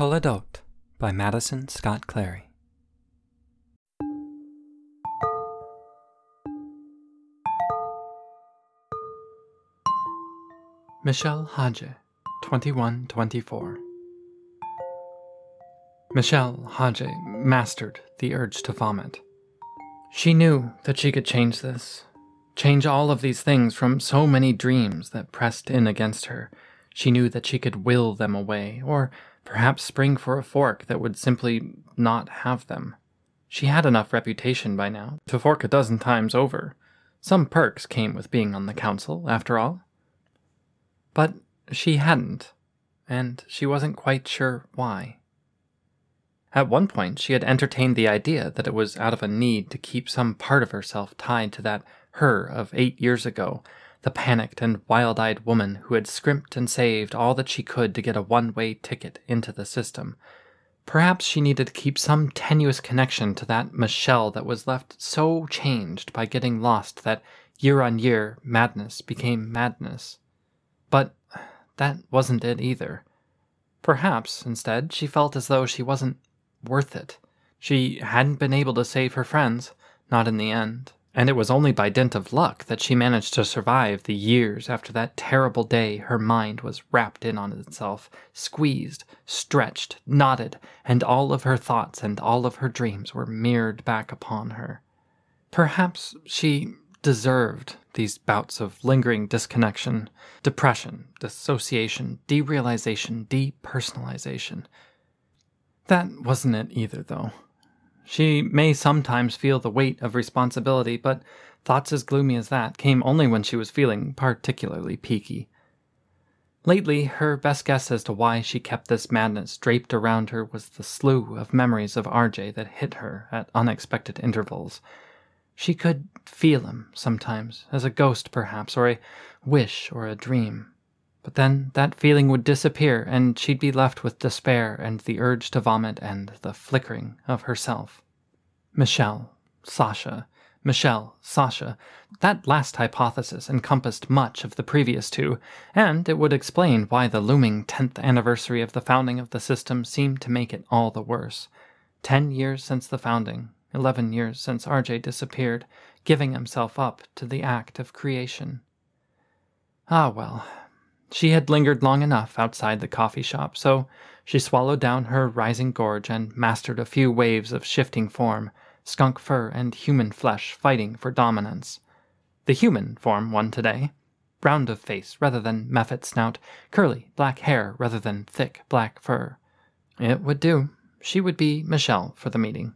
Toledot by Madison Scott Clary. Michelle Hadje, 2124. Michelle Hadje mastered the urge to vomit. She knew that she could change this, change all of these things from so many dreams that pressed in against her. She knew that she could will them away, or perhaps spring for a fork that would simply not have them. She had enough reputation by now to fork a dozen times over. Some perks came with being on the council, after all. But she hadn't, and she wasn't quite sure why. At one point, she had entertained the idea that it was out of a need to keep some part of herself tied to that her of eight years ago, the panicked and wild eyed woman who had scrimped and saved all that she could to get a one way ticket into the system. Perhaps she needed to keep some tenuous connection to that Michelle that was left so changed by getting lost that year on year madness became madness. But that wasn't it either. Perhaps, instead, she felt as though she wasn't worth it. She hadn't been able to save her friends, not in the end, and it was only by dint of luck that she managed to survive the years after that terrible day her mind was wrapped in on itself, squeezed, stretched, knotted, and all of her thoughts and all of her dreams were mirrored back upon her. Perhaps she deserved these bouts of lingering disconnection, depression, dissociation, derealization, depersonalization. That wasn't it either, though. She may sometimes feel the weight of responsibility, but thoughts as gloomy as that came only when she was feeling particularly peaky. Lately, her best guess as to why she kept this madness draped around her was the slew of memories of RJ that hit her at unexpected intervals. She could feel him sometimes, as a ghost perhaps, or a wish or a dream. But then that feeling would disappear, and she'd be left with despair and the urge to vomit and the flickering of herself. Michelle, Sasha, Michelle, Sasha. That last hypothesis encompassed much of the previous two, and it would explain why the looming 10th anniversary of the founding of the system seemed to make it all the worse. Ten years since the founding, eleven years since RJ disappeared, giving himself up to the act of creation. Ah, well, she had lingered long enough outside the coffee shop, so she swallowed down her rising gorge and mastered a few waves of shifting form, skunk fur and human flesh fighting for dominance. The human form won today. Round of face rather than mephit snout, curly black hair rather than thick black fur. It would do. She would be Michelle for the meeting.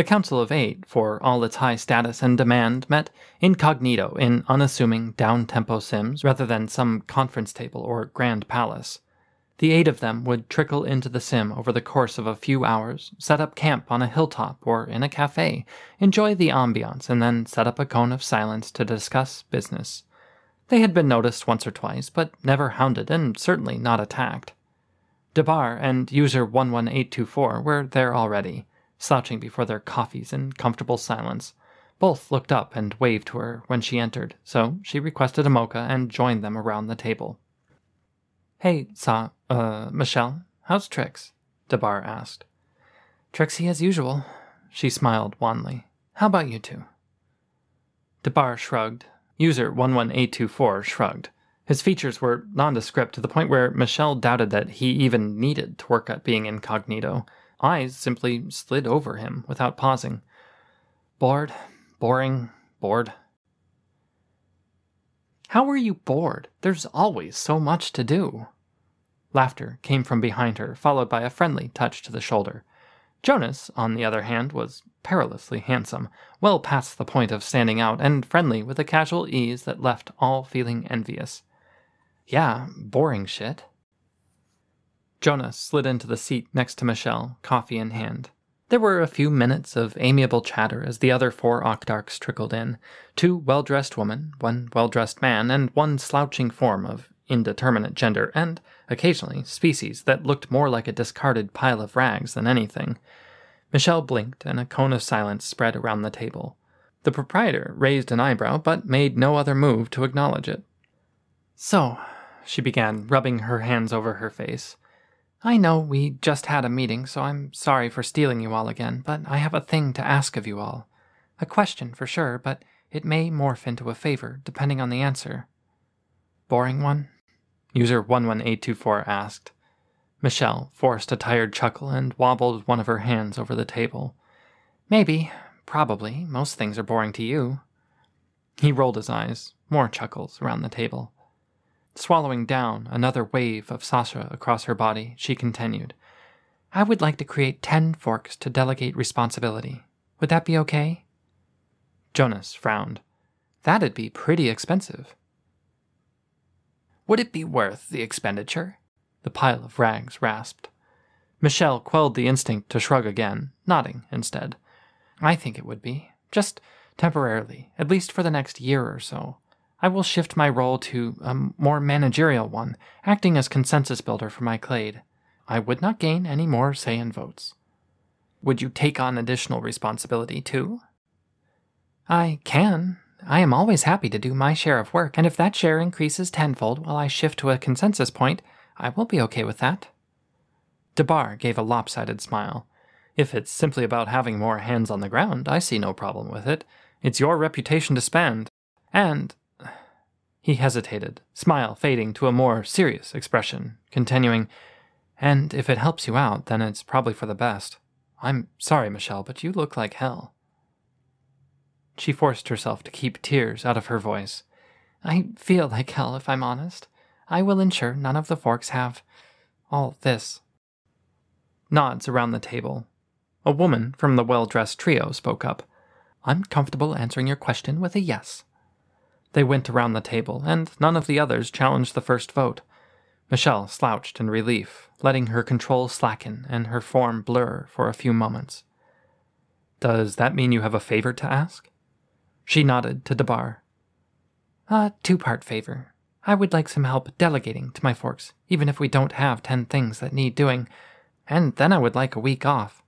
The Council of Eight, for all its high status and demand, met incognito in unassuming down tempo sims rather than some conference table or grand palace. The eight of them would trickle into the sim over the course of a few hours, set up camp on a hilltop or in a cafe, enjoy the ambiance, and then set up a cone of silence to discuss business. They had been noticed once or twice, but never hounded and certainly not attacked. Debar and user 11824 were there already slouching before their coffees in comfortable silence. Both looked up and waved to her when she entered, so she requested a mocha and joined them around the table. Hey, Sa, uh, Michelle, how's Trix? Debar asked. Trixie as usual. She smiled wanly. How about you two? Debar shrugged. User 11824 shrugged. His features were nondescript to the point where Michelle doubted that he even needed to work at being incognito eyes simply slid over him without pausing. Bored, boring, bored. How are you bored? There's always so much to do. Laughter came from behind her, followed by a friendly touch to the shoulder. Jonas, on the other hand, was perilously handsome, well past the point of standing out, and friendly with a casual ease that left all feeling envious. Yeah, boring shit. Jonas slid into the seat next to Michelle, coffee in hand. There were a few minutes of amiable chatter as the other four Octarchs trickled in two well dressed women, one well dressed man, and one slouching form of indeterminate gender, and, occasionally, species that looked more like a discarded pile of rags than anything. Michelle blinked, and a cone of silence spread around the table. The proprietor raised an eyebrow, but made no other move to acknowledge it. So, she began, rubbing her hands over her face. I know we just had a meeting, so I'm sorry for stealing you all again, but I have a thing to ask of you all. A question for sure, but it may morph into a favor, depending on the answer. Boring one? User 11824 asked. Michelle forced a tired chuckle and wobbled one of her hands over the table. Maybe, probably, most things are boring to you. He rolled his eyes, more chuckles around the table. Swallowing down another wave of Sasha across her body, she continued, I would like to create ten forks to delegate responsibility. Would that be okay? Jonas frowned. That'd be pretty expensive. Would it be worth the expenditure? The pile of rags rasped. Michelle quelled the instinct to shrug again, nodding instead. I think it would be. Just temporarily, at least for the next year or so. I will shift my role to a more managerial one, acting as consensus builder for my clade. I would not gain any more say in votes. Would you take on additional responsibility too? I can. I am always happy to do my share of work, and if that share increases tenfold while I shift to a consensus point, I will be okay with that. Debar gave a lopsided smile. If it's simply about having more hands on the ground, I see no problem with it. It's your reputation to spend. And he hesitated, smile fading to a more serious expression, continuing, And if it helps you out, then it's probably for the best. I'm sorry, Michelle, but you look like hell. She forced herself to keep tears out of her voice. I feel like hell, if I'm honest. I will ensure none of the forks have all this. Nods around the table. A woman from the well dressed trio spoke up. I'm comfortable answering your question with a yes. They went around the table, and none of the others challenged the first vote. Michelle slouched in relief, letting her control slacken and her form blur for a few moments. Does that mean you have a favor to ask? She nodded to Debar. A two part favor. I would like some help delegating to my forks, even if we don't have ten things that need doing, and then I would like a week off.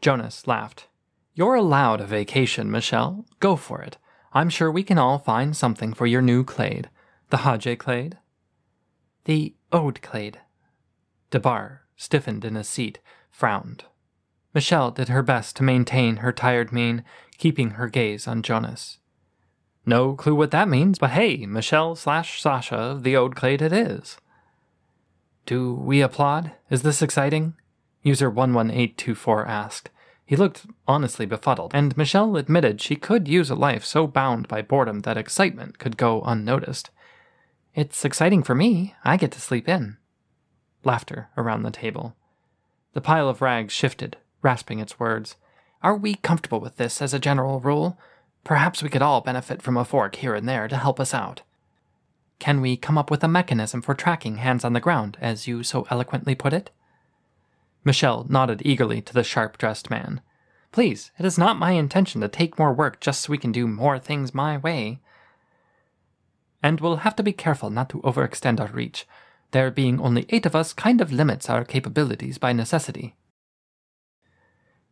Jonas laughed. You're allowed a vacation, Michelle. Go for it. I'm sure we can all find something for your new clade. The Hadje clade? The Ode clade. Debar, stiffened in his seat, frowned. Michelle did her best to maintain her tired mien, keeping her gaze on Jonas. No clue what that means, but hey, Michelle slash Sasha of the Ode clade it is. Do we applaud? Is this exciting? User 11824 asked. He looked honestly befuddled, and Michelle admitted she could use a life so bound by boredom that excitement could go unnoticed. It's exciting for me. I get to sleep in. Laughter around the table. The pile of rags shifted, rasping its words. Are we comfortable with this as a general rule? Perhaps we could all benefit from a fork here and there to help us out. Can we come up with a mechanism for tracking hands on the ground, as you so eloquently put it? Michelle nodded eagerly to the sharp dressed man. Please, it is not my intention to take more work just so we can do more things my way. And we'll have to be careful not to overextend our reach. There being only eight of us kind of limits our capabilities by necessity.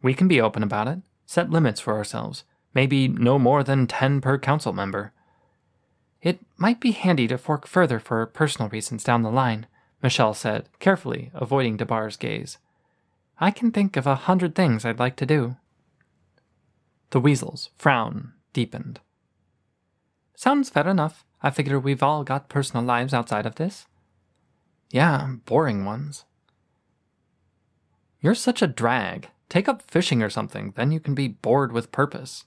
We can be open about it, set limits for ourselves, maybe no more than ten per council member. It might be handy to fork further for personal reasons down the line, Michelle said, carefully avoiding Debar's gaze. I can think of a hundred things I'd like to do. The weasel's frown deepened. Sounds fair enough. I figure we've all got personal lives outside of this. Yeah, boring ones. You're such a drag. Take up fishing or something, then you can be bored with purpose.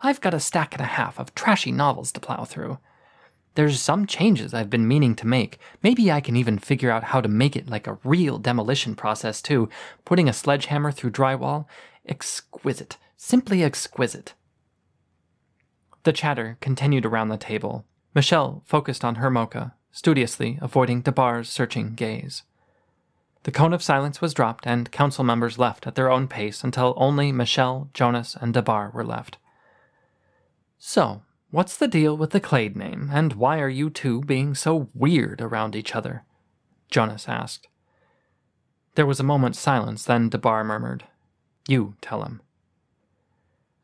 I've got a stack and a half of trashy novels to plow through. There's some changes I've been meaning to make. Maybe I can even figure out how to make it like a real demolition process, too. Putting a sledgehammer through drywall. Exquisite. Simply exquisite. The chatter continued around the table. Michelle focused on her mocha, studiously avoiding Debar's searching gaze. The cone of silence was dropped, and council members left at their own pace until only Michelle, Jonas, and Debar were left. So, What's the deal with the Clade name, and why are you two being so weird around each other? Jonas asked. There was a moment's silence, then Debar murmured, You tell him.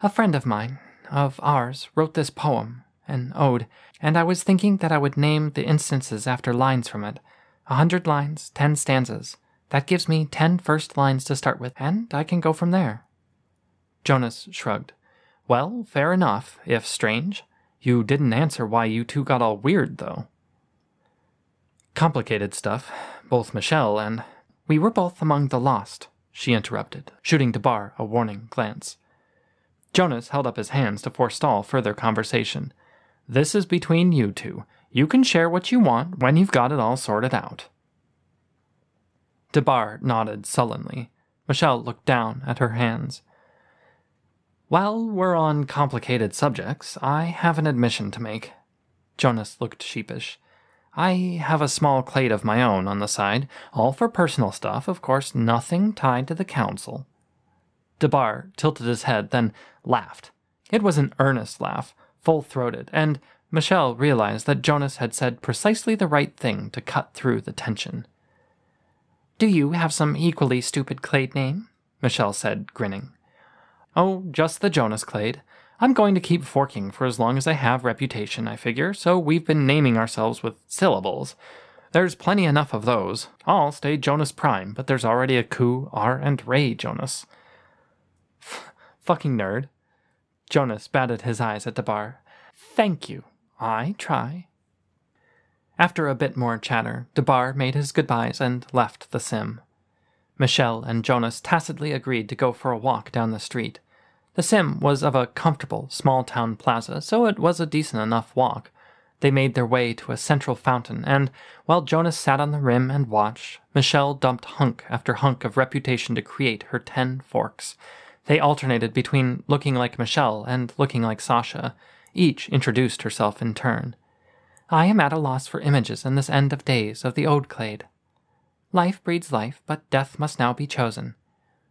A friend of mine, of ours, wrote this poem, an ode, and I was thinking that I would name the instances after lines from it. A hundred lines, ten stanzas. That gives me ten first lines to start with, and I can go from there. Jonas shrugged. Well, fair enough, if strange. You didn't answer why you two got all weird, though. Complicated stuff. Both Michelle and. We were both among the lost, she interrupted, shooting Debar a warning glance. Jonas held up his hands to forestall further conversation. This is between you two. You can share what you want when you've got it all sorted out. Debar nodded sullenly. Michelle looked down at her hands. While we're on complicated subjects, I have an admission to make. Jonas looked sheepish. I have a small clade of my own on the side, all for personal stuff, of course, nothing tied to the council. Debar tilted his head, then laughed. It was an earnest laugh, full throated, and Michelle realized that Jonas had said precisely the right thing to cut through the tension. Do you have some equally stupid clade name? Michelle said, grinning. Oh, just the Jonas clade. I'm going to keep forking for as long as I have reputation, I figure, so we've been naming ourselves with syllables. There's plenty enough of those. I'll stay Jonas Prime, but there's already a Ku, R, and Ray Jonas. fucking nerd. Jonas batted his eyes at Debar. Thank you. I try. After a bit more chatter, Debar made his goodbyes and left the sim. Michelle and Jonas tacitly agreed to go for a walk down the street. The sim was of a comfortable, small town plaza, so it was a decent enough walk. They made their way to a central fountain, and while Jonas sat on the rim and watched, Michelle dumped hunk after hunk of reputation to create her ten forks. They alternated between looking like Michelle and looking like Sasha. Each introduced herself in turn. I am at a loss for images in this end of days of the Ode Clade. Life breeds life, but death must now be chosen.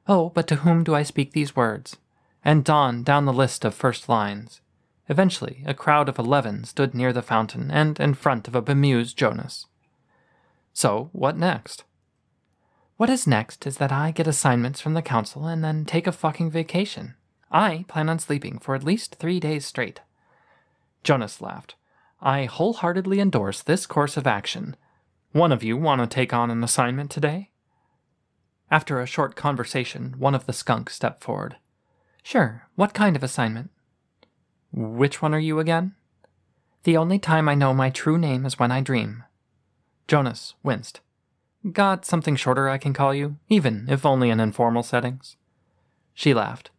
Oh, but to whom do I speak these words? And Don down the list of first lines. Eventually, a crowd of eleven stood near the fountain and in front of a bemused Jonas. So, what next? What is next is that I get assignments from the council and then take a fucking vacation. I plan on sleeping for at least three days straight. Jonas laughed. I wholeheartedly endorse this course of action. One of you want to take on an assignment today? After a short conversation, one of the skunks stepped forward. Sure, what kind of assignment? Which one are you again? The only time I know my true name is when I dream. Jonas winced. Got something shorter I can call you, even if only in informal settings? She laughed.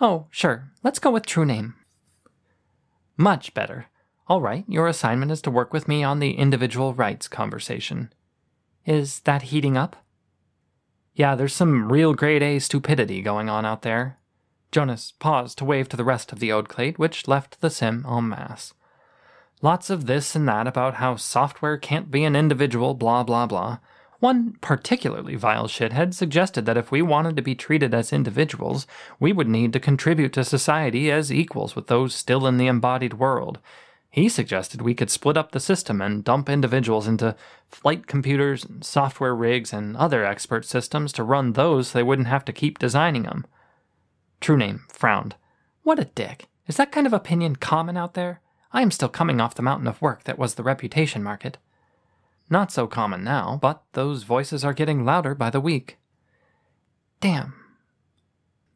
Oh, sure, let's go with true name. Much better. All right, your assignment is to work with me on the individual rights conversation. Is that heating up? Yeah, there's some real grade A stupidity going on out there. Jonas paused to wave to the rest of the Ode Clade, which left the sim en masse. Lots of this and that about how software can't be an individual, blah blah blah. One particularly vile shithead suggested that if we wanted to be treated as individuals, we would need to contribute to society as equals with those still in the embodied world. He suggested we could split up the system and dump individuals into flight computers, software rigs, and other expert systems to run those so they wouldn't have to keep designing them. True Name frowned. What a dick. Is that kind of opinion common out there? I am still coming off the mountain of work that was the reputation market. Not so common now, but those voices are getting louder by the week. Damn.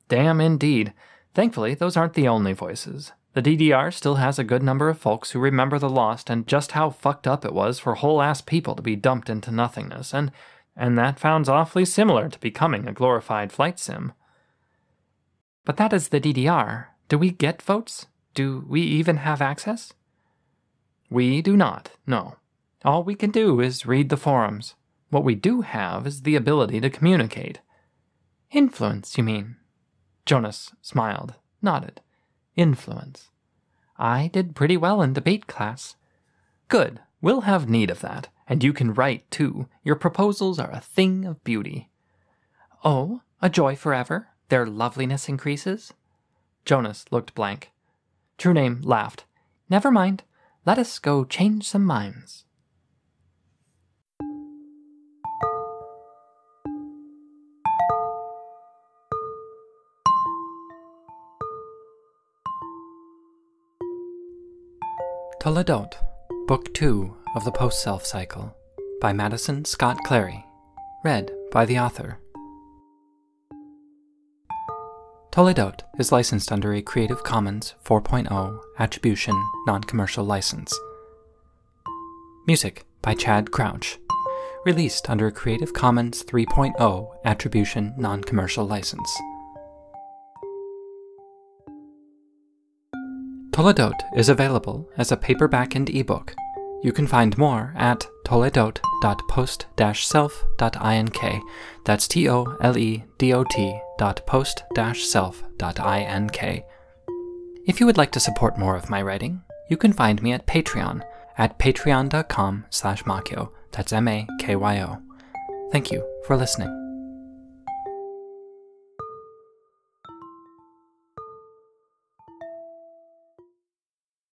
Damn indeed. Thankfully, those aren't the only voices. The DDR still has a good number of folks who remember the lost and just how fucked up it was for whole ass people to be dumped into nothingness, and and that sounds awfully similar to becoming a glorified flight sim. But that is the DDR. Do we get votes? Do we even have access? We do not, no. All we can do is read the forums. What we do have is the ability to communicate. Influence, you mean? Jonas smiled, nodded. Influence. I did pretty well in debate class. Good. We'll have need of that. And you can write, too. Your proposals are a thing of beauty. Oh, a joy forever? Their loveliness increases? Jonas looked blank. True Name laughed. Never mind. Let us go change some minds. Toledot, Book 2 of the Post Self Cycle, by Madison Scott Clary. Read by the author. Toledot is licensed under a Creative Commons 4.0 Attribution Non Commercial License. Music by Chad Crouch. Released under a Creative Commons 3.0 Attribution Non Commercial License. Toledot is available as a paperback and ebook. You can find more at toledot.post-self.ink. That's T O L E D O T dot post-self.ink. If you would like to support more of my writing, you can find me at Patreon at patreon.com slash Makyo. That's M-A-K-Y-O. Thank you for listening.